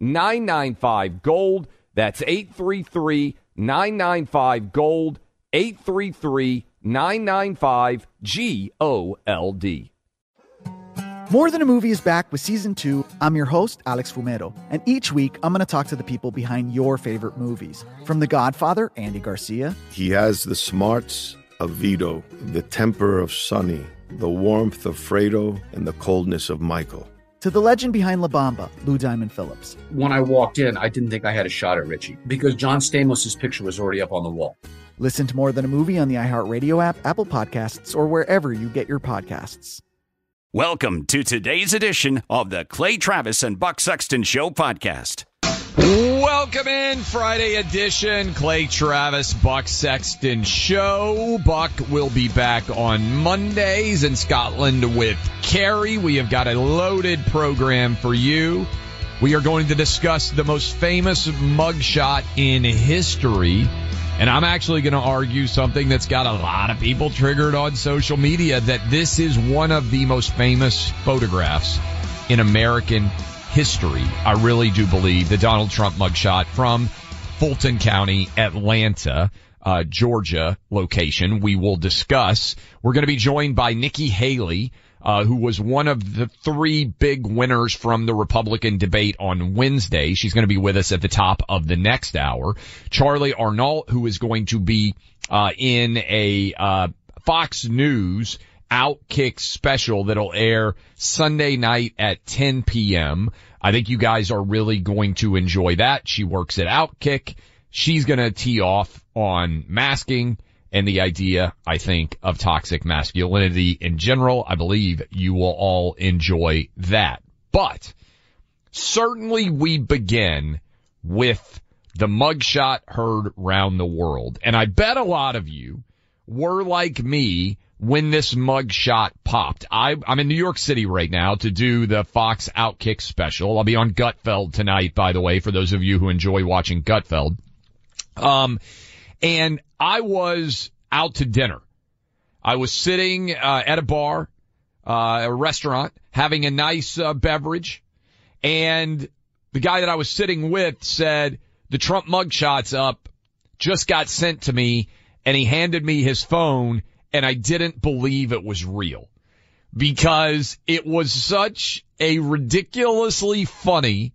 995 Gold. That's 833 995 Gold. 833 995 G O L D. More Than a Movie is back with season two. I'm your host, Alex Fumero, and each week I'm going to talk to the people behind your favorite movies. From The Godfather, Andy Garcia. He has the smarts of Vito, the temper of Sonny, the warmth of Fredo, and the coldness of Michael. To the legend behind La Bamba, Lou Diamond Phillips. When I walked in, I didn't think I had a shot at Richie because John Stamos' picture was already up on the wall. Listen to More Than a Movie on the iHeartRadio app, Apple Podcasts, or wherever you get your podcasts. Welcome to today's edition of the Clay Travis and Buck Sexton Show podcast. Welcome in Friday edition Clay Travis Buck Sexton show. Buck will be back on Mondays in Scotland with Carrie. We have got a loaded program for you. We are going to discuss the most famous mugshot in history. And I'm actually going to argue something that's got a lot of people triggered on social media that this is one of the most famous photographs in American history. I really do believe the Donald Trump mugshot from Fulton County, Atlanta, uh, Georgia location. We will discuss. We're going to be joined by Nikki Haley. Uh, who was one of the three big winners from the Republican debate on Wednesday. She's going to be with us at the top of the next hour. Charly Arnolt, who is going to be uh, in a uh, Fox News Outkick special that'll air Sunday night at 10 p.m. I think you guys are really going to enjoy that. She works at Outkick. She's going to tee off on masking and the idea, I think, of toxic masculinity in general. I believe you will all enjoy that. But certainly we begin with the mugshot heard round the world. And I bet a lot of you were like me when this mugshot popped. I, I'm in New York City right now to do the Fox Outkick special. I'll be on Gutfeld tonight, by the way, for those of you who enjoy watching Gutfeld. Um, and I was out to dinner. I was sitting uh, at a bar, uh, a restaurant, having a nice uh, beverage, and the guy that I was sitting with said, "The Trump mugshot's up, just got sent to me," and he handed me his phone, and I didn't believe it was real because it was such a ridiculously funny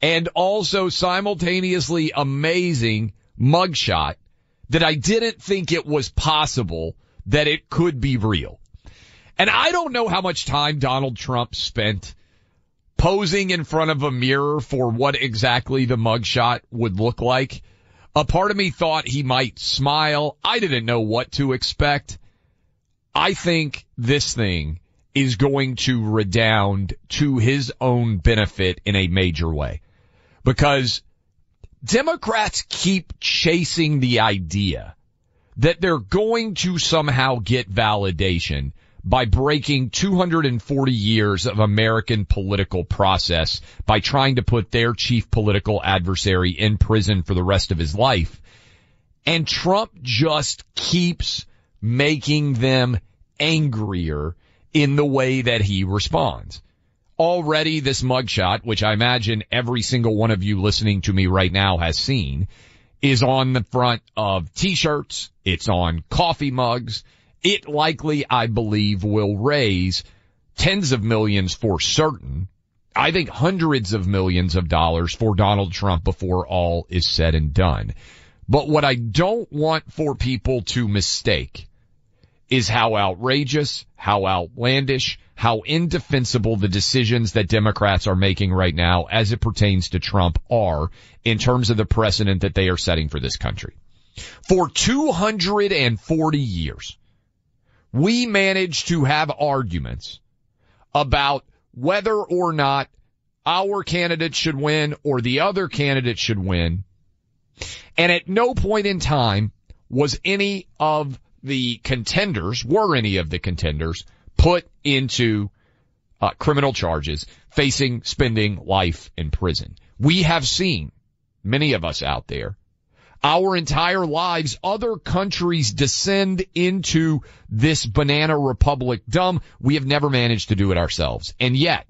and also simultaneously amazing mugshot that I didn't think it was possible that it could be real. And I don't know how much time Donald Trump spent posing in front of a mirror for what exactly the mugshot would look like. A part of me thought he might smile. I didn't know what to expect. I think this thing is going to redound to his own benefit in a major way because Democrats keep chasing the idea that they're going to somehow get validation by breaking 240 years of American political process by trying to put their chief political adversary in prison for the rest of his life. And Trump just keeps making them angrier in the way that he responds already this mugshot, which I imagine every single one of you listening to me right now has seen, is on the front of t-shirts. It's on coffee mugs it likely, I believe, will raise tens of millions for certain. I think hundreds of millions of dollars for Donald Trump before all is said and done. But what I don't want for people to mistake is how outrageous, how outlandish, how indefensible the decisions that Democrats are making right now as it pertains to Trump are in terms of the precedent that they are setting for this country. For 240 years, we managed to have arguments about whether or not our candidate should win or the other candidate should win. And at no point in time was any of the contenders, were any of the contenders put into uh, criminal charges facing spending life in prison. We have seen many of us out there our entire lives, other countries descend into this banana republic dumb. We have never managed to do it ourselves. And yet,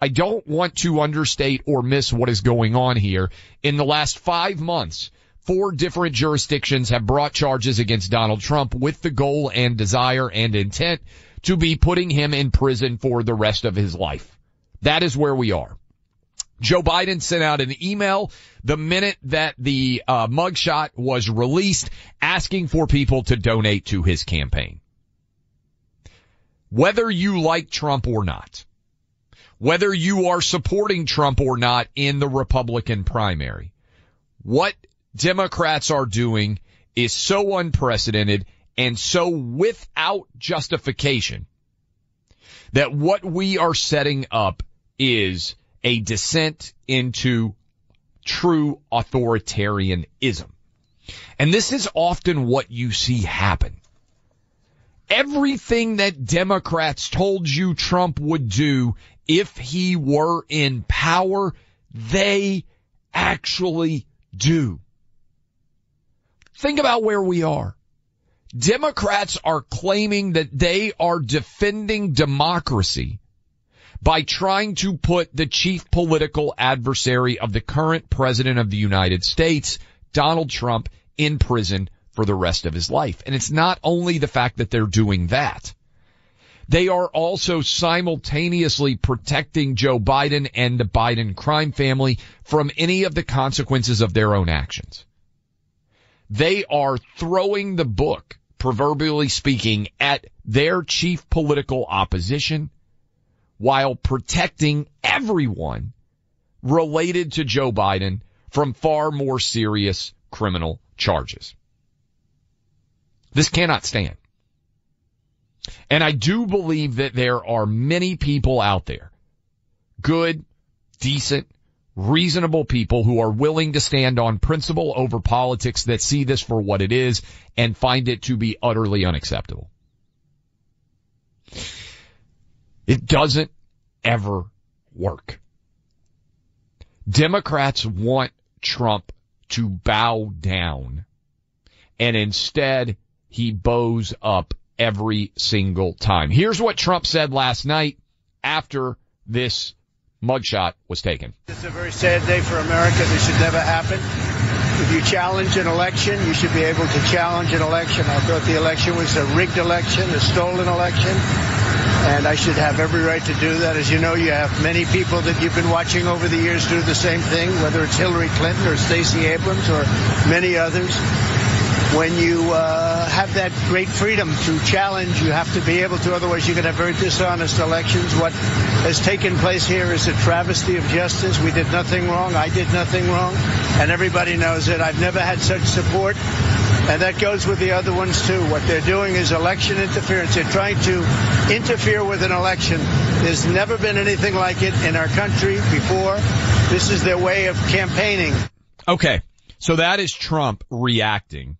I don't want to understate or miss what is going on here. In the last five months, four different jurisdictions have brought charges against Donald Trump with the goal and desire and intent to be putting him in prison for the rest of his life. That is where we are. Joe Biden sent out an email the minute that the uh, mugshot was released asking for people to donate to his campaign. Whether you like Trump or not, whether you are supporting Trump or not in the Republican primary, what Democrats are doing is so unprecedented and so without justification that what we are setting up is a descent into true authoritarianism. And this is often what you see happen. Everything that Democrats told you Trump would do if he were in power, they actually do. Think about where we are. Democrats are claiming that they are defending democracy by trying to put the chief political adversary of the current president of the United States, Donald Trump, in prison for the rest of his life. And it's not only the fact that they're doing that. They are also simultaneously protecting Joe Biden and the Biden crime family from any of the consequences of their own actions. They are throwing the book, proverbially speaking, at their chief political opposition while protecting everyone related to Joe Biden from far more serious criminal charges. This cannot stand. And I do believe that there are many people out there, good, decent, reasonable people who are willing to stand on principle over politics that see this for what it is and find it to be utterly unacceptable. It doesn't ever work. Democrats want Trump to bow down and instead he bows up every single time. Here's what Trump said last night after this mugshot was taken. It's a very sad day for America. This should never happen. If you challenge an election, you should be able to challenge an election. I thought the election was a rigged election, a stolen election and I should have every right to do that. As you know, you have many people that you've been watching over the years do the same thing, whether it's Hillary Clinton or Stacey Abrams or many others. When you uh, have that great freedom to challenge, you have to be able to, otherwise you can have very dishonest elections. What has taken place here is a travesty of justice. We did nothing wrong. I did nothing wrong. And everybody knows it. I've never had such support and that goes with the other ones too. What they're doing is election interference. They're trying to interfere with an election. There's never been anything like it in our country before. This is their way of campaigning. Okay. So that is Trump reacting.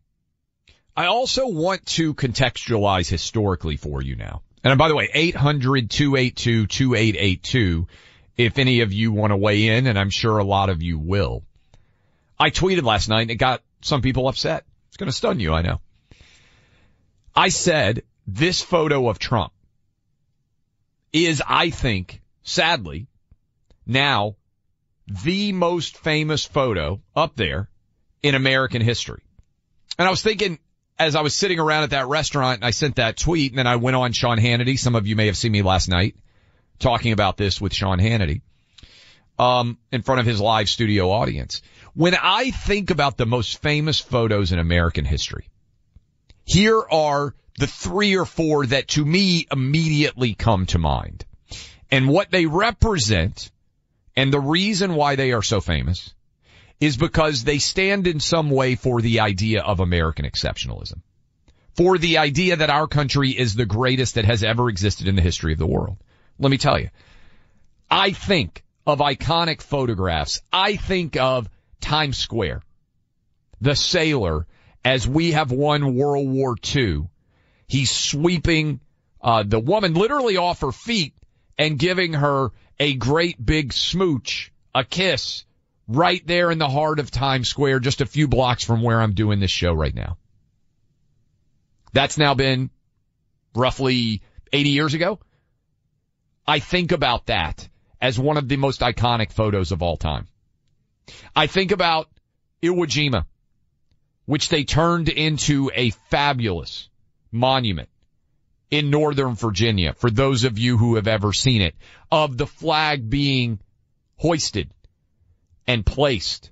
I also want to contextualize historically for you now. And by the way, 800-282-2882 if any of you want to weigh in, and I'm sure a lot of you will. I tweeted last night and it got some people upset. It's going to stun you, I know. I said this photo of Trump is, I think, sadly, now the most famous photo up there in American history. And I was thinking, as I was sitting around at that restaurant and I sent that tweet and then I went on Sean Hannity. Some of you may have seen me last night talking about this with Sean Hannity, um, in front of his live studio audience. When I think about the most famous photos in American history, here are the three or four that to me immediately come to mind. And what they represent and the reason why they are so famous is because they stand in some way for the idea of American exceptionalism. For the idea that our country is the greatest that has ever existed in the history of the world. Let me tell you, I think of iconic photographs. I think of Times Square, the sailor, as we have won World War II. He's sweeping uh, the woman literally off her feet and giving her a great big smooch, a kiss, right there in the heart of Times Square, just a few blocks from where I'm doing this show right now. That's now been roughly 80 years ago. I think about that as one of the most iconic photos of all time. I think about Iwo Jima, which they turned into a fabulous monument in Northern Virginia, for those of you who have ever seen it, of the flag being hoisted and placed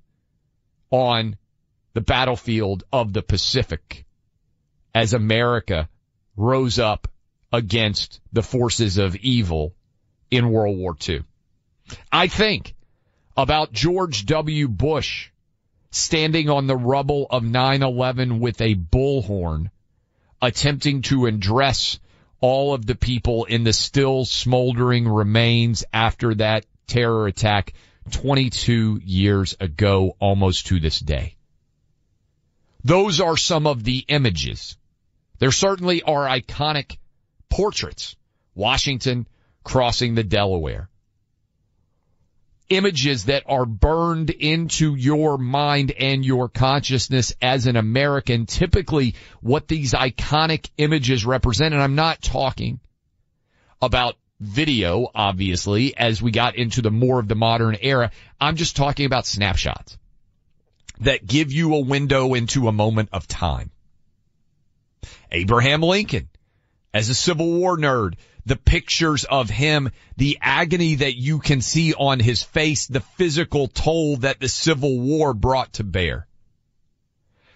on the battlefield of the Pacific as America rose up against the forces of evil in World War II. I think about George W. Bush standing on the rubble of 9-11 with a bullhorn attempting to address all of the people in the still smoldering remains after that terror attack 22 years ago, almost to this day. Those are some of the images. There certainly are iconic portraits. Washington crossing the Delaware. Images that are burned into your mind and your consciousness as an American. Typically what these iconic images represent, and I'm not talking about video, obviously, as we got into the more of the modern era. I'm just talking about snapshots that give you a window into a moment of time. Abraham Lincoln, as a Civil War nerd, the pictures of him, the agony that you can see on his face, the physical toll that the Civil War brought to bear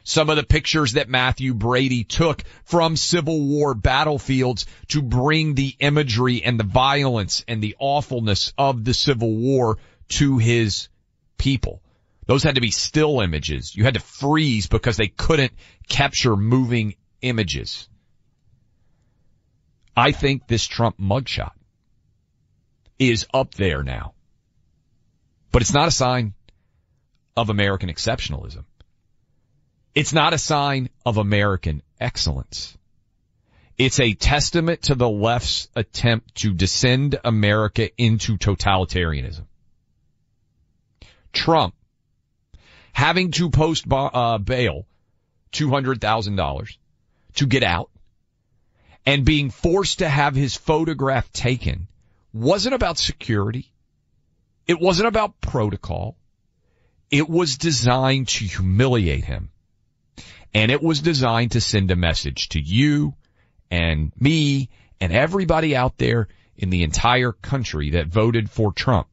some of the pictures that Mathew Brady took from Civil War battlefields to bring the imagery and the violence and the awfulness of the Civil War to his people. Those had to be still images. You had to freeze because they couldn't capture moving images. I think this Trump mugshot is up there now. But it's not a sign of American exceptionalism. It's not a sign of American excellence. It's a testament to the left's attempt to descend America into totalitarianism. Trump having to post uh, bail $200,000 to get out and being forced to have his photograph taken wasn't about security. It wasn't about protocol. It was designed to humiliate him and it was designed to send a message to you and me and everybody out there in the entire country that voted for Trump.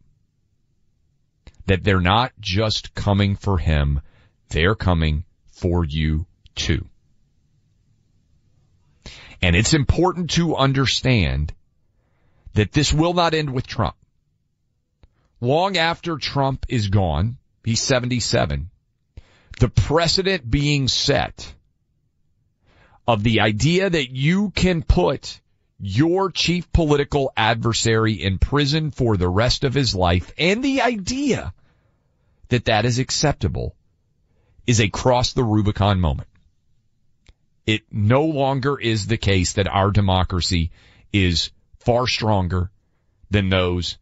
That they're not just coming for him, they're coming for you too. And it's important to understand that this will not end with Trump. Long after Trump is gone, he's 77, the precedent being set of the idea that you can put your chief political adversary in prison for the rest of his life and the idea that that is acceptable is a cross the Rubicon moment. It no longer is the case that our democracy is far stronger than those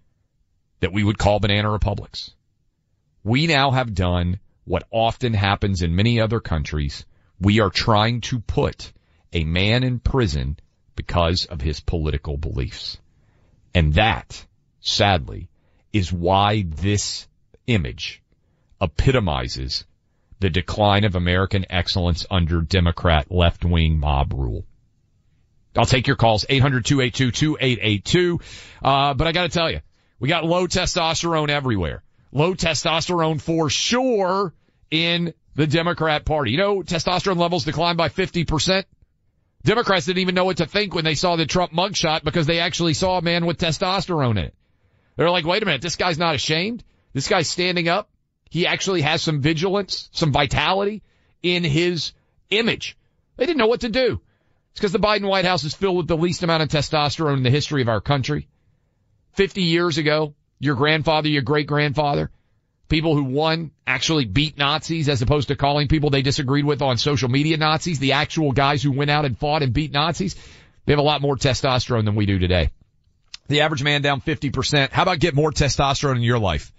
that we would call banana republics. We now have done what often happens in many other countries, we are trying to put a man in prison because of his political beliefs. And that, sadly, is why this image epitomizes the decline of American excellence under Democrat left-wing mob rule. I'll take your calls, 800-282-2882. Uh, but I gotta tell you, we got low testosterone everywhere. Low testosterone for sure in the Democrat party. You know, testosterone levels declined by 50%. Democrats didn't even know what to think when they saw the Trump mugshot because they actually saw a man with testosterone in it. They're like, wait a minute, this guy's not ashamed. This guy's standing up. He actually has some vigilance, some vitality in his image. They didn't know what to do. It's because the Biden White House is filled with the least amount of testosterone in the history of our country. 50 years ago, your grandfather, your great grandfather, people who won actually beat Nazis as opposed to calling people they disagreed with on social media Nazis, the actual guys who went out and fought and beat Nazis, they have a lot more testosterone than we do today. The average man down 50%. How about get more testosterone in your life?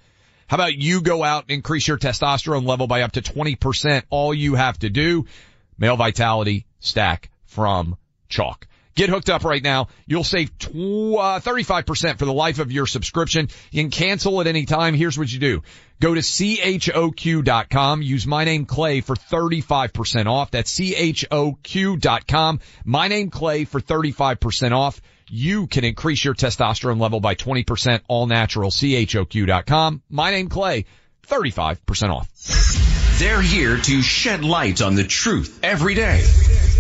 How about you go out and increase your testosterone level by up to 20%? All you have to do, male vitality stack from Choq. Get hooked up right now. You'll save tw- uh, 35% for the life of your subscription. You can cancel at any time. Here's what you do. Go to choq.com. Use my name Clay for 35% off. That's choq.com. My name Clay for 35% off. You can increase your testosterone level by 20% all natural. choq.com. My name Clay, 35% off. They're here to shed light on the truth every day.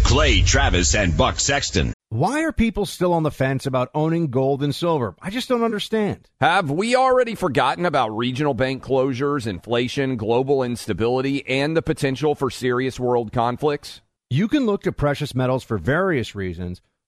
Clay Travis and Buck Sexton. Why are people still on the fence about owning gold and silver? I just don't understand. Have we already forgotten about regional bank closures, inflation, global instability, and the potential for serious world conflicts? You can look to precious metals for various reasons.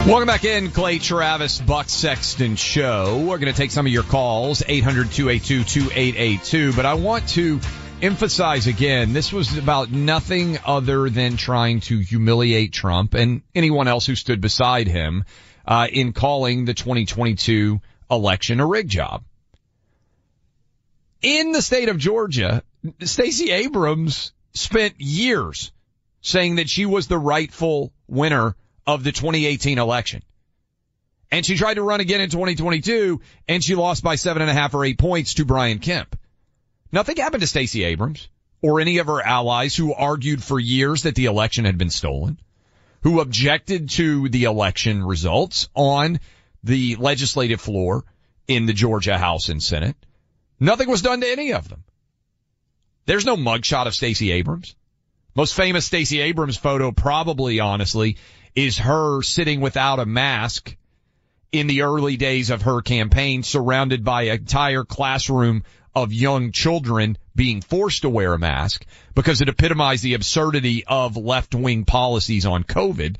Welcome back in, Clay Travis, Buck Sexton Show. We're going to take some of your calls, 800-282-2882, but I want to emphasize again, this was about nothing other than trying to humiliate Trump and anyone else who stood beside him, uh, in calling the 2022 election a rig job. In the state of Georgia, Stacey Abrams spent years saying that she was the rightful winner of the 2018 election. And she tried to run again in 2022 and she lost by seven and a half or eight points to Brian Kemp. Nothing happened to Stacey Abrams or any of her allies who argued for years that the election had been stolen, who objected to the election results on the legislative floor in the Georgia House and Senate. Nothing was done to any of them. There's no mugshot of Stacey Abrams. Most famous Stacey Abrams photo probably honestly is her sitting without a mask in the early days of her campaign surrounded by an entire classroom of young children being forced to wear a mask because it epitomized the absurdity of left-wing policies on COVID.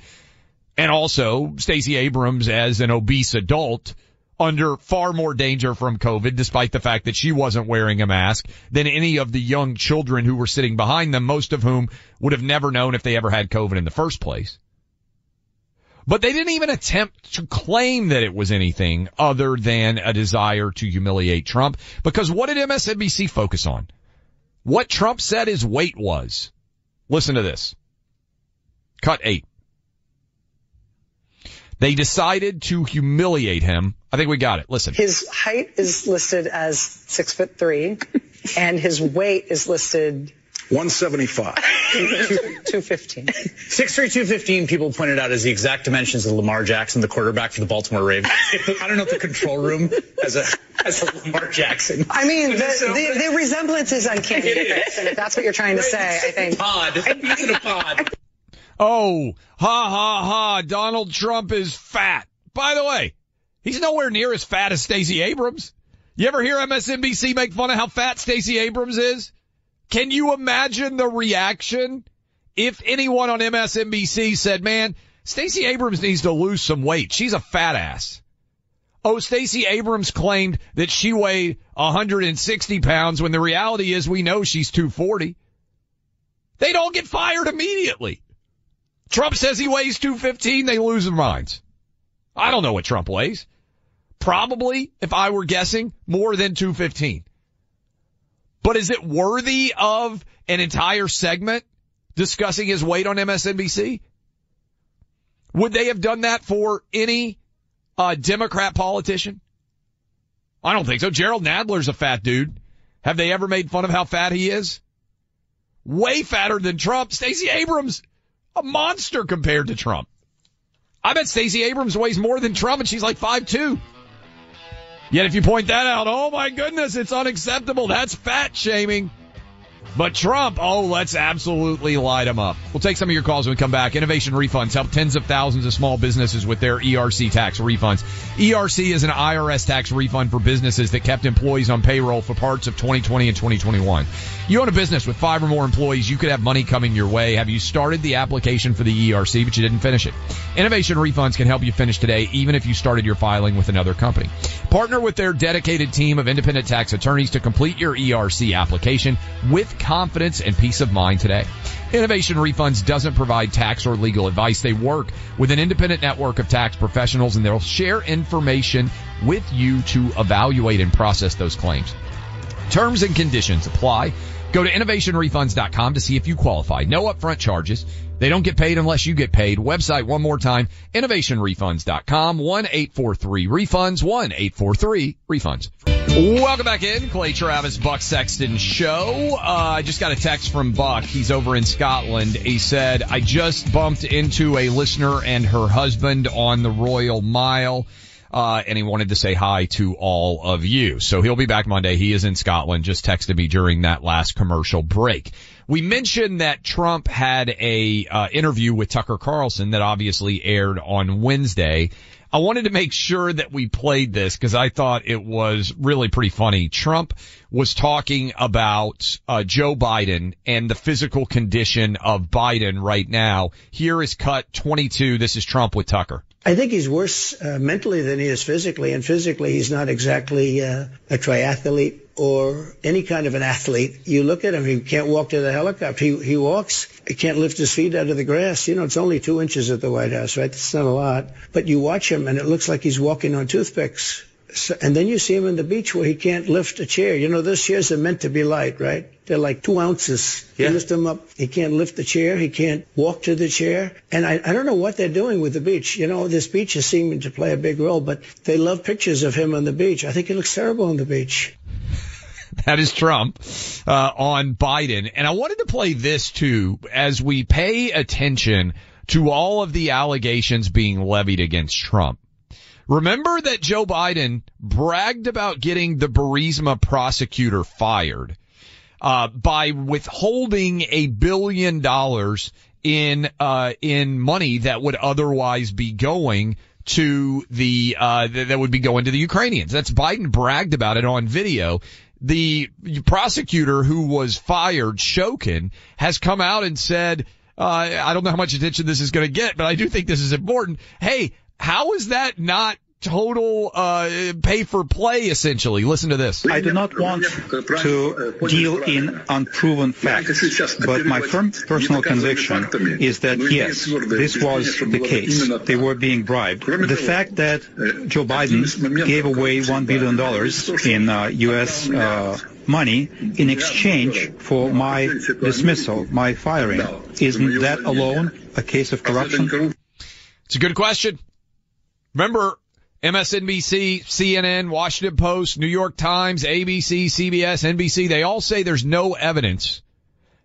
And also Stacey Abrams as an obese adult under far more danger from COVID despite the fact that she wasn't wearing a mask than any of the young children who were sitting behind them, most of whom would have never known if they ever had COVID in the first place. But they didn't even attempt to claim that it was anything other than a desire to humiliate Trump because what did MSNBC focus on? What Trump said his weight was. Listen to this. Cut eight. They decided to humiliate him. I think we got it. Listen. His height is listed as six foot three, and his weight is listed 175. 215. 6'3", 215, people pointed out as the exact dimensions of Lamar Jackson, the quarterback for the Baltimore Ravens. I don't know if the control room has a, has a Lamar Jackson. I mean, the, the, the resemblance is uncanny. And if that's what you're trying to say, I think. Pod. He's in a pod. Oh, ha ha ha, Donald Trump is fat. By the way, he's nowhere near as fat as Stacey Abrams. You ever hear MSNBC make fun of how fat Stacey Abrams is? Can you imagine the reaction if anyone on MSNBC said, man, Stacey Abrams needs to lose some weight. She's a fat ass. Oh, Stacey Abrams claimed that she weighed 160 pounds when the reality is we know she's 240. They'd all get fired immediately. Trump says he weighs 215, they lose their minds. I don't know what Trump weighs. Probably, if I were guessing, more than 215. But is it worthy of an entire segment discussing his weight on MSNBC? Would they have done that for any uh, Democrat politician? I don't think so. Jerrold Nadler's a fat dude. Have they ever made fun of how fat he is? Way fatter than Trump. Stacey Abrams, a monster compared to Trump. I bet Stacey Abrams weighs more than Trump and she's like five two. Yet if you point that out, oh my goodness, it's unacceptable. That's fat shaming. But Trump, oh, let's absolutely light him up. We'll take some of your calls when we come back. Innovation refunds help tens of thousands of small businesses with their ERC tax refunds. ERC is an IRS tax refund for businesses that kept employees on payroll for parts of 2020 and 2021. You own a business with five or more employees, you could have money coming your way. Have you started the application for the ERC, but you didn't finish it? Innovation refunds can help you finish today, even if you started your filing with another company. Partner with their dedicated team of independent tax attorneys to complete your ERC application with confidence and peace of mind today. Innovation Refunds doesn't provide tax or legal advice. They work with an independent network of tax professionals and they'll share information with you to evaluate and process those claims. Terms and conditions apply. Go to innovationrefunds.com to see if you qualify. No upfront charges. They don't get paid unless you get paid. Website one more time, innovationrefunds.com, 1-843-REFUNDS, 1-843-REFUNDS. Welcome back in, Clay Travis, Buck Sexton show. Uh, I just got a text from Buck. He's over in Scotland. He said, I just bumped into a listener and her husband on the Royal Mile. Uh, and he wanted to say hi to all of you. So he'll be back Monday. He is in Scotland. Just texted me during that last commercial break. We mentioned that Trump had a uh, interview with Tucker Carlson that obviously aired on Wednesday. I wanted to make sure that we played this because I thought it was really pretty funny. Trump was talking about uh, Joe Biden and the physical condition of Biden right now. Here is cut 22. This is Trump with Tucker. I think he's worse uh, mentally than he is physically, and physically he's not exactly uh, a triathlete or any kind of an athlete. You look at him, he can't walk to the helicopter. He, he walks, he can't lift his feet out of the grass. You know, it's only two inches at the White House, right? It's not a lot. But you watch him and it looks like he's walking on toothpicks. So, and then you see him on the beach where he can't lift a chair. You know, those chairs are meant to be light, right? They're like two ounces. Yeah. You lift him up. He can't lift the chair. He can't walk to the chair. And I, I don't know what they're doing with the beach. You know, this beach is seeming to play a big role, but they love pictures of him on the beach. I think he looks terrible on the beach. That is Trump uh, on Biden. And I wanted to play this too as we pay attention to all of the allegations being levied against Trump. Remember that Joe Biden bragged about getting the Burisma prosecutor fired uh, by withholding a billion dollars in uh, in money that would otherwise be going to the uh, th- that would be going to the Ukrainians. That's Biden bragged about it on video. The prosecutor who was fired, Shokin, has come out and said, uh, I don't know how much attention this is going to get, but I do think this is important. Hey, how is that not total uh, pay for play essentially? Listen to this. I do not want to deal in unproven facts, but my firm personal conviction is that yes, this was the case. They were being bribed. The fact that Joe Biden gave away $1 billion in uh, U.S. Uh, money in exchange for my dismissal, my firing, isn't that alone a case of corruption? It's a good question. Remember, MSNBC, CNN, Washington Post, New York Times, ABC, CBS, NBC, they all say there's no evidence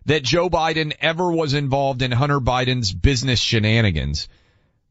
that Joe Biden ever was involved in Hunter Biden's business shenanigans.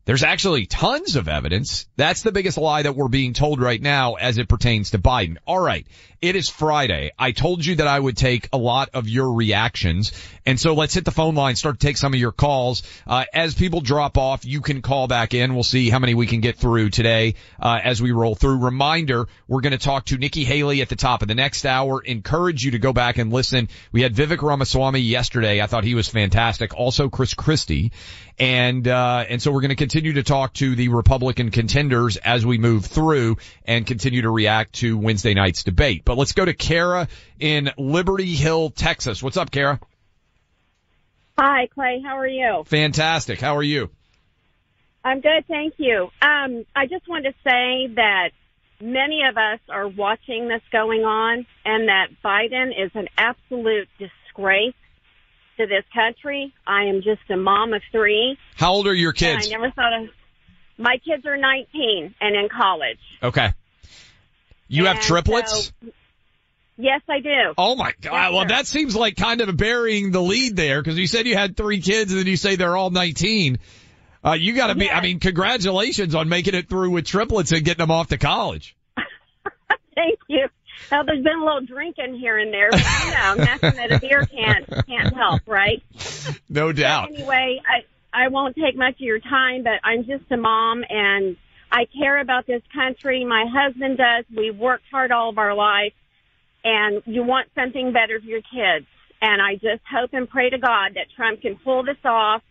There's actually tons of evidence. That's the biggest lie that we're being told right now as it pertains to Biden. All right. It is Friday. I told you that I would take a lot of your reactions. And so let's hit the phone line, start to take some of your calls. Uh, as people drop off, you can call back in. We'll see how many we can get through today, uh, as we roll through. Reminder, we're going to talk to Nikki Haley at the top of the next hour. Encourage you to go back and listen. We had Vivek Ramaswamy yesterday. I thought he was fantastic. Also Chris Christie. And, uh, and so we're going to continue to talk to the Republican contenders as we move through and continue to react to Wednesday night's debate. But let's go to Kara in Liberty Hill, Texas. What's up, Kara? Hi, Clay. How are you? Fantastic. How are you? I'm good, thank you. Um, I just wanted to say that many of us are watching this going on and that Biden is an absolute disgrace to this country. I am just a mom of three. How old are your kids? I never thought of, my kids are 19 and in college. Okay. You have triplets? so- yes, I do. Oh my God. Well, that seems like kind of burying the lead there because you said you had three kids and then you say they're all 19. Uh, you gotta be, I mean, congratulations on making it through with triplets and getting them off to college. Thank you. Now, there's been a little drinking here and there, but you know, nothing that a beer can't can't help, right? No doubt. Anyway, I I won't take much of your time, but I'm just a mom and I care about this country. My husband does. We've worked hard all of our life, and you want something better for your kids. And I just hope and pray to God that Trump can pull this off.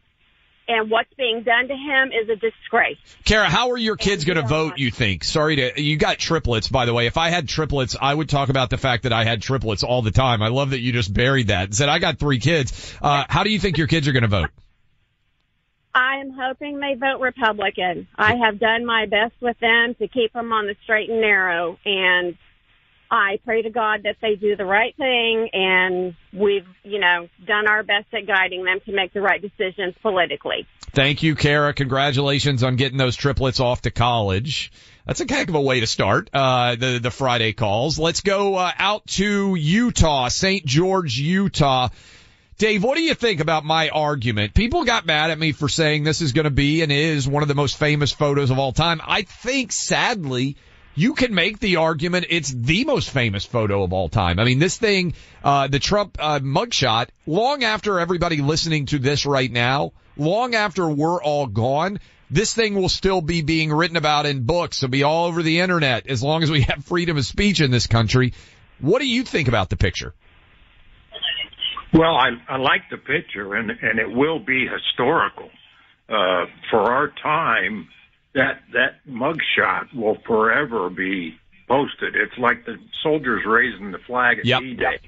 And what's being done to him is a disgrace. Kara, how are your kids going to vote, you think? Sorry to, you got triplets, by the way. If I had triplets, I would talk about the fact that I had triplets all the time. I love that you just buried that and said, I got three kids. Uh, how do you think your kids are going to vote? I am hoping they vote Republican. I have done my best with them to keep them on the straight and narrow, and I pray to God that they do the right thing, and we've, you know, done our best at guiding them to make the right decisions politically. Thank you, Kara. Congratulations on getting those triplets off to college. That's a heck of a way to start, uh, the, the Friday calls. Let's go, uh, out to Utah, St. George, Utah. Dave, what do you think about my argument? People got mad at me for saying this is going to be and is one of the most famous photos of all time. I think sadly, you can make the argument it's the most famous photo of all time. I mean, this thing, uh, the Trump, uh, mugshot, long after everybody listening to this right now, long after we're all gone, this thing will still be being written about in books. It'll be all over the internet as long as we have freedom of speech in this country. What do you think about the picture? Well, I, I like the picture, and and it will be historical uh, for our time. That that mugshot will forever be posted. It's like the soldiers raising the flag at Yep. D-Day,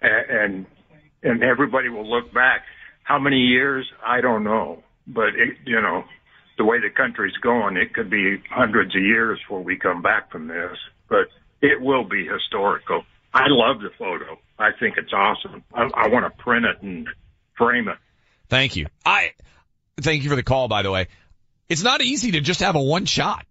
and and everybody will look back. How many years? I don't know, but it, you know, the way the country's going, it could be hundreds of years before we come back from this. But it will be historical. I love the photo. I think it's awesome. I, I want to print it and frame it. Thank you. I thank you for the call, by the way. It's not easy to just have a one shot.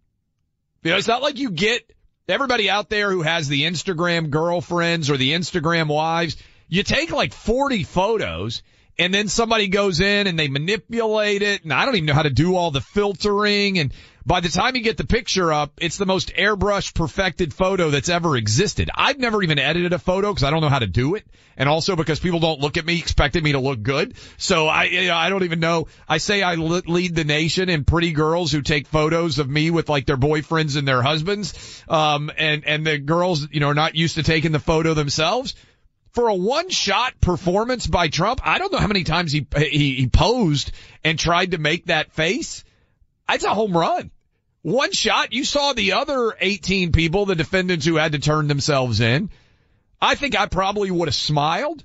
You know, it's not like you get everybody out there who has the Instagram girlfriends or the Instagram wives. You take like 40 photos and then somebody goes in and they manipulate it and I don't even know how to do all the filtering and by the time you get the picture up, it's the most airbrush perfected photo that's ever existed. I've never even edited a photo because I don't know how to do it. And also because people don't look at me expecting me to look good. So I, you know, I don't even know. I say I lead the nation in pretty girls who take photos of me with like their boyfriends and their husbands. Um, and, and the girls, you know, are not used to taking the photo themselves for a one shot performance by Trump, I don't know how many times he, he, he posed and tried to make that face. That's a home run. One shot. You saw the other 18 people, the defendants who had to turn themselves in. I think I probably would have smiled.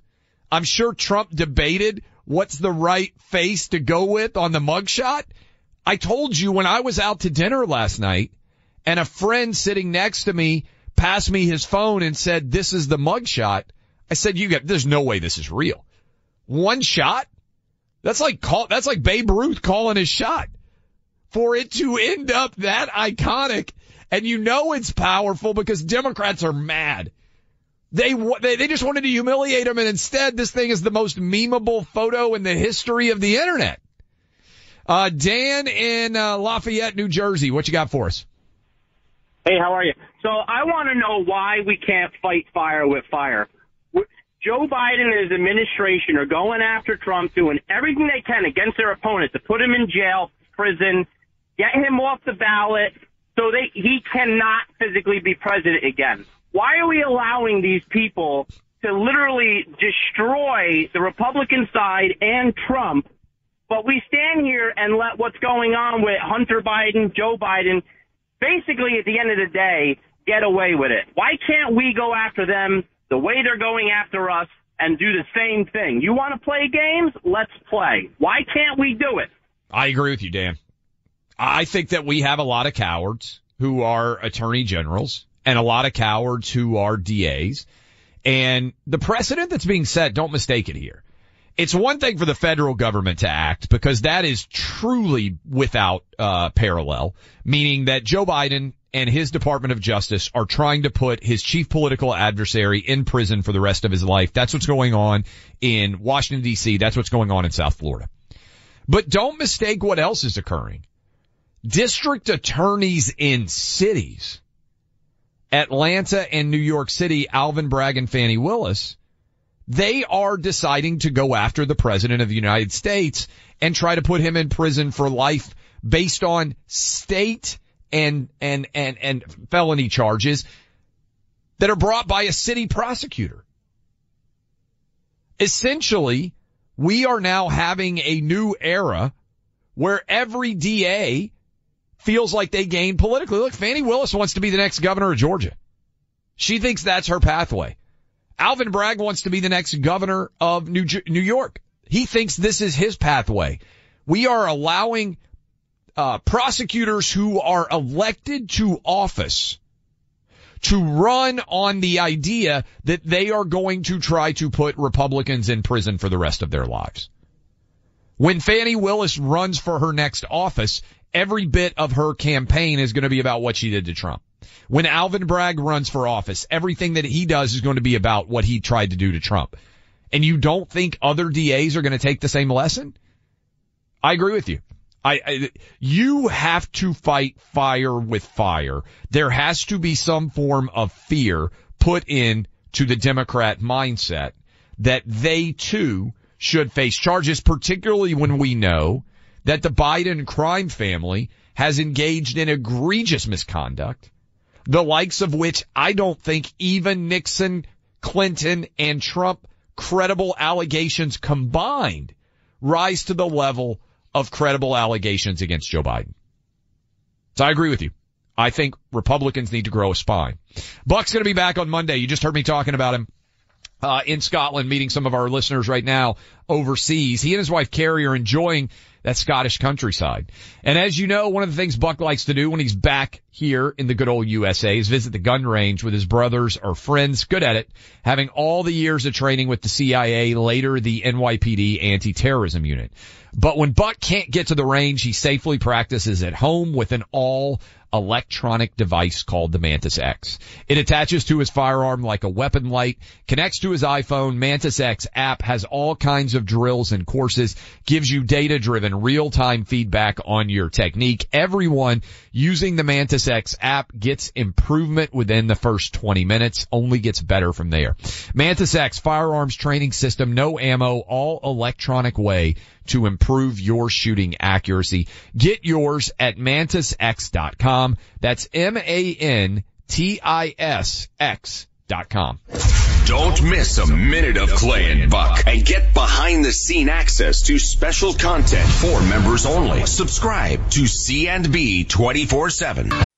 I'm sure Trump debated what's the right face to go with on the mugshot. I told you when I was out to dinner last night and a friend sitting next to me passed me his phone and said, this is the mugshot. I said, you get, there's no way this is real. One shot? That's like call, that's like Babe Ruth calling his shot. For it to end up that iconic, and you know it's powerful because Democrats are mad. They, they, they just wanted to humiliate him and instead this thing is the most memeable photo in the history of the internet. Uh, Dan in uh, Lafayette, New Jersey, what you got for us? Hey, how are you? So I want to know why we can't fight fire with fire. Joe Biden and his administration are going after Trump, doing everything they can against their opponent to put him in jail, prison, get him off the ballot so they, he cannot physically be president again. Why are we allowing these people to literally destroy the Republican side and Trump, but we stand here and let what's going on with Hunter Biden, Joe Biden, basically at the end of the day, get away with it? Why can't we go after them the way they're going after us and do the same thing. You want to play games? Let's play. Why can't we do it? I agree with you, Dan. I think that we have a lot of cowards who are attorney generals and a lot of cowards who are DAs. And the precedent that's being set, don't mistake it here. It's one thing for the federal government to act because that is truly without uh, parallel, meaning that Joe Biden and his Department of Justice are trying to put his chief political adversary in prison for the rest of his life. That's what's going on in Washington DC. That's what's going on in South Florida. But don't mistake what else is occurring. District attorneys in cities, Atlanta and New York City, Alvin Bragg and Fani Willis, they are deciding to go after the president of the United States and try to put him in prison for life based on state and, and, and, and felony charges that are brought by a city prosecutor. Essentially, we are now having a new era where every DA feels like they gain politically. Look, Fani Willis wants to be the next governor of Georgia. She thinks that's her pathway. Alvin Bragg wants to be the next governor of New, New York. He thinks this is his pathway. We are allowing uh, prosecutors who are elected to office to run on the idea that they are going to try to put Republicans in prison for the rest of their lives. When Fani Willis runs for her next office, every bit of her campaign is going to be about what she did to Trump. When Alvin Bragg runs for office, everything that he does is going to be about what he tried to do to Trump. And you don't think other DAs are going to take the same lesson? I agree with you. I, I, you have to fight fire with fire. There has to be some form of fear put in to the Democrat mindset that they too should face charges, particularly when we know that the Biden crime family has engaged in egregious misconduct, the likes of which I don't think even Nixon, Clinton, and Trump credible allegations combined rise to the level of credible allegations against Joe Biden. So I agree with you. I think Republicans need to grow a spine. Buck's going to be back on Monday. You just heard me talking about him. Uh, in Scotland, meeting some of our listeners right now overseas. He and his wife Carrie are enjoying that Scottish countryside. And as you know, one of the things Buck likes to do when he's back here in the good old USA is visit the gun range with his brothers or friends, good at it, having all the years of training with the CIA, later the NYPD anti-terrorism unit. But when Buck can't get to the range, he safely practices at home with an all electronic device called the Mantis X. It attaches to his firearm like a weapon light, connects to his iPhone. Mantis X app has all kinds of drills and courses, gives you data driven real time feedback on your technique. Everyone using the Mantis X app gets improvement within the first 20 minutes, only gets better from there. Mantis X firearms training system, no ammo, all electronic way to improve your shooting accuracy. Get yours at mantisx.com. That's M-A-N-T-I-S-X dot com. Don't miss a minute of Clay and Buck and get behind the scene access to special content for members only. Subscribe to C&B 24-7.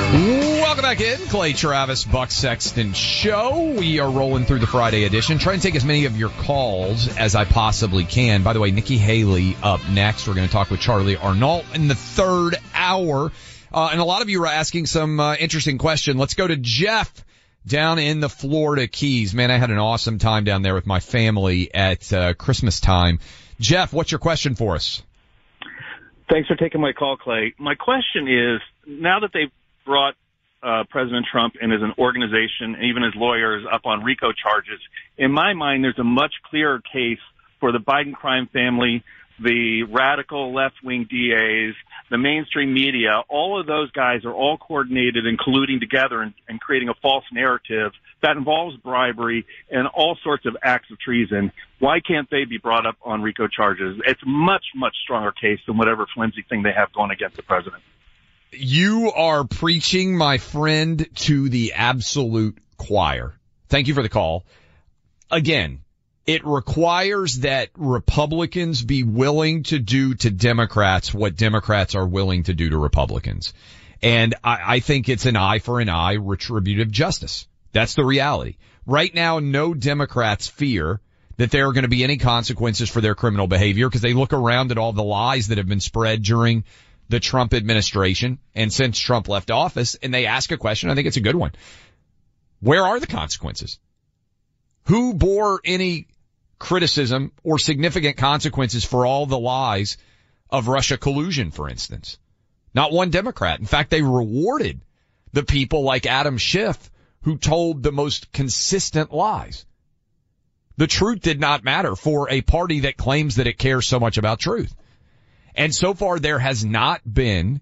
Welcome back in, Clay Travis, Buck Sexton Show. We are rolling through the Friday edition, Try and take as many of your calls as I possibly can. By the way, Nikki Haley up next. We're going to talk with Charly Arnolt in the third hour. Uh, and a lot of you are asking some uh, interesting question. Let's go to Jeff down in the Florida Keys. Man, I had an awesome time down there with my family at uh, Christmas time. Jeff, what's your question for us? Thanks for taking my call, Clay. My question is, now that they've brought uh, President Trump and an organization, and even his lawyers, up on RICO charges. In my mind, there's a much clearer case for the Biden crime family, the radical left-wing DAs, the mainstream media. All of those guys are all coordinated and colluding together and, and creating a false narrative that involves bribery and all sorts of acts of treason. Why can't they be brought up on RICO charges? It's much, much stronger case than whatever flimsy thing they have going against the president. You are preaching, my friend, to the absolute choir. Thank you for the call. Again, it requires that Republicans be willing to do to Democrats what Democrats are willing to do to Republicans. And I, I think it's an eye for an eye retributive justice. That's the reality. Right now, no Democrats fear that there are going to be any consequences for their criminal behavior because they look around at all the lies that have been spread during the Trump administration and since Trump left office and they ask a question. I think it's a good one. Where are the consequences? Who bore any criticism or significant consequences for all the lies of Russia collusion, for instance? Not one Democrat. In fact, they rewarded the people like Adam Schiff who told the most consistent lies. The truth did not matter for a party that claims that it cares so much about truth. And so far there has not been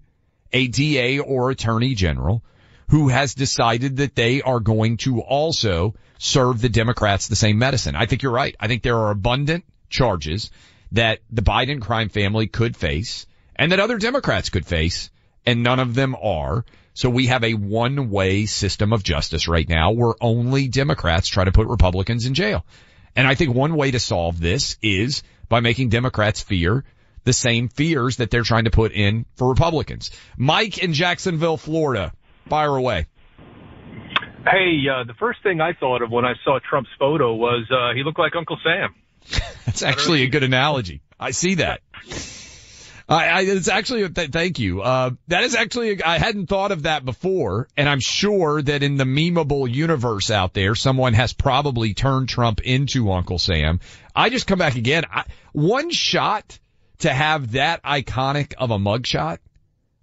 a DA or attorney general who has decided that they are going to also serve the Democrats the same medicine. I think you're right. I think there are abundant charges that the Biden crime family could face and that other Democrats could face and none of them are. So we have a one way system of justice right now where only Democrats try to put Republicans in jail. And I think one way to solve this is by making Democrats fear the same fears that they're trying to put in for Republicans. Mike in Jacksonville, Florida, fire away. Hey, uh, the first thing I thought of when I saw Trump's photo was uh, he looked like Uncle Sam. That's actually a good analogy. I see that. I, I, it's actually, th- thank you. Uh, that is actually, I hadn't thought of that before, and I'm sure that in the memeable universe out there, someone has probably turned Trump into Uncle Sam. I just come back again. I, one shot to have that iconic of a mugshot.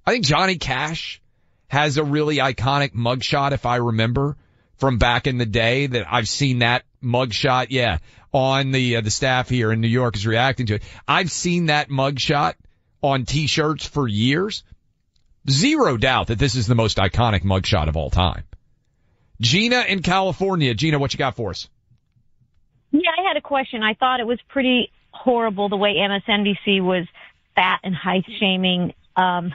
I think Johnny Cash has a really iconic mugshot, if I remember from back in the day that I've seen that mugshot. Yeah. On the, uh, the staff here in New York is reacting to it. I've seen that mugshot on t-shirts for years. Zero doubt that this is the most iconic mugshot of all time. Gina in California. Gina, what you got for us? Yeah, I had a question. I thought it was pretty horrible the way MSNBC was fat and height shaming. Um,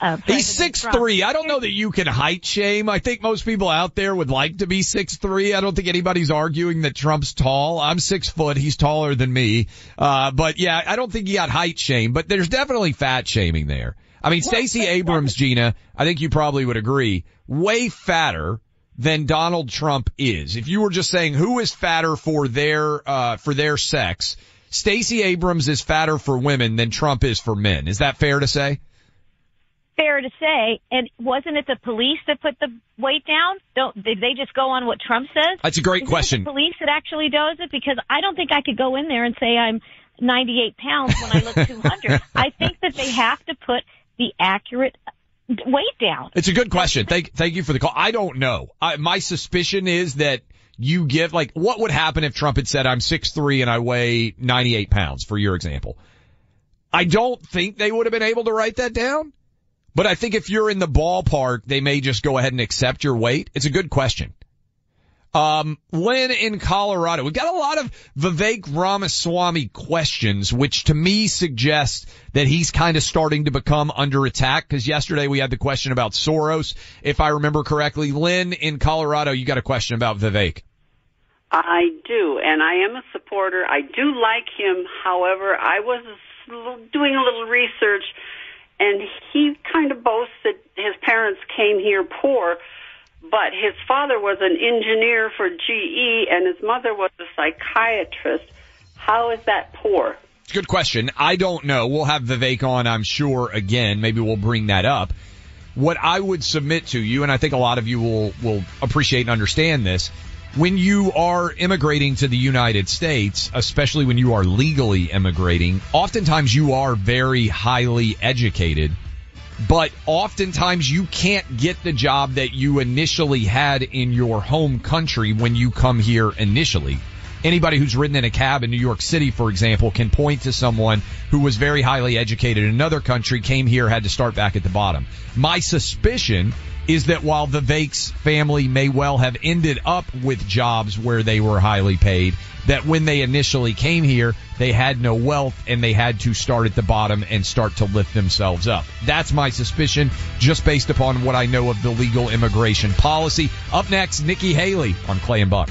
uh, He's six Trump. three. I don't know that you can height shame. I think most people out there would like to be six three. I don't think anybody's arguing that Trump's tall. I'm six foot. He's taller than me. Uh, but yeah, I don't think he got height shame. But there's definitely fat shaming there. I mean, Stacey Abrams, Gina, I think you probably would agree, way fatter than Donald Trump is. If you were just saying who is fatter for their uh, for their sex, Stacey Abrams is fatter for women than Trump is for men. Is that fair to say? Fair to say. And wasn't it the police that put the weight down? Don't did they just go on what Trump says? That's a great Is question. the police that actually does it because I don't think I could go in there and say I'm 98 pounds when I look 200. I think that they have to put the accurate weight down. It's a good question. Thank, thank you for the call. I don't know. I, my suspicion is that you give, like, what would happen if Trump had said, I'm 6'3 and I weigh 98 pounds, for your example? I don't think they would have been able to write that down. But I think if you're in the ballpark, they may just go ahead and accept your weight. It's a good question. Um, Lynn in Colorado. We've got a lot of Vivek Ramaswamy questions, which to me suggests that he's kind of starting to become under attack because yesterday we had the question about Soros, if I remember correctly. Lynn in Colorado, you got a question about Vivek. I do, and I am a supporter. I do like him. However, I was doing a little research, and he kind of boasts that his parents came here poor, but his father was an engineer for GE, and his mother was a psychiatrist. How is that poor? Good question. I don't know. We'll have Vivek on, I'm sure, again. Maybe we'll bring that up. What I would submit to you, and I think a lot of you will, will appreciate and understand this, when you are immigrating to the United States, especially when you are legally immigrating, oftentimes you are very highly educated, but oftentimes you can't get the job that you initially had in your home country when you come here initially. Anybody who's ridden in a cab in New York City, for example, can point to someone who was very highly educated in another country, came here, had to start back at the bottom. My suspicion is that while the Vivek's family may well have ended up with jobs where they were highly paid, that when they initially came here, they had no wealth and they had to start at the bottom and start to lift themselves up. That's my suspicion just based upon what I know of the legal immigration policy. Up next, Nikki Haley on Clay and Buck.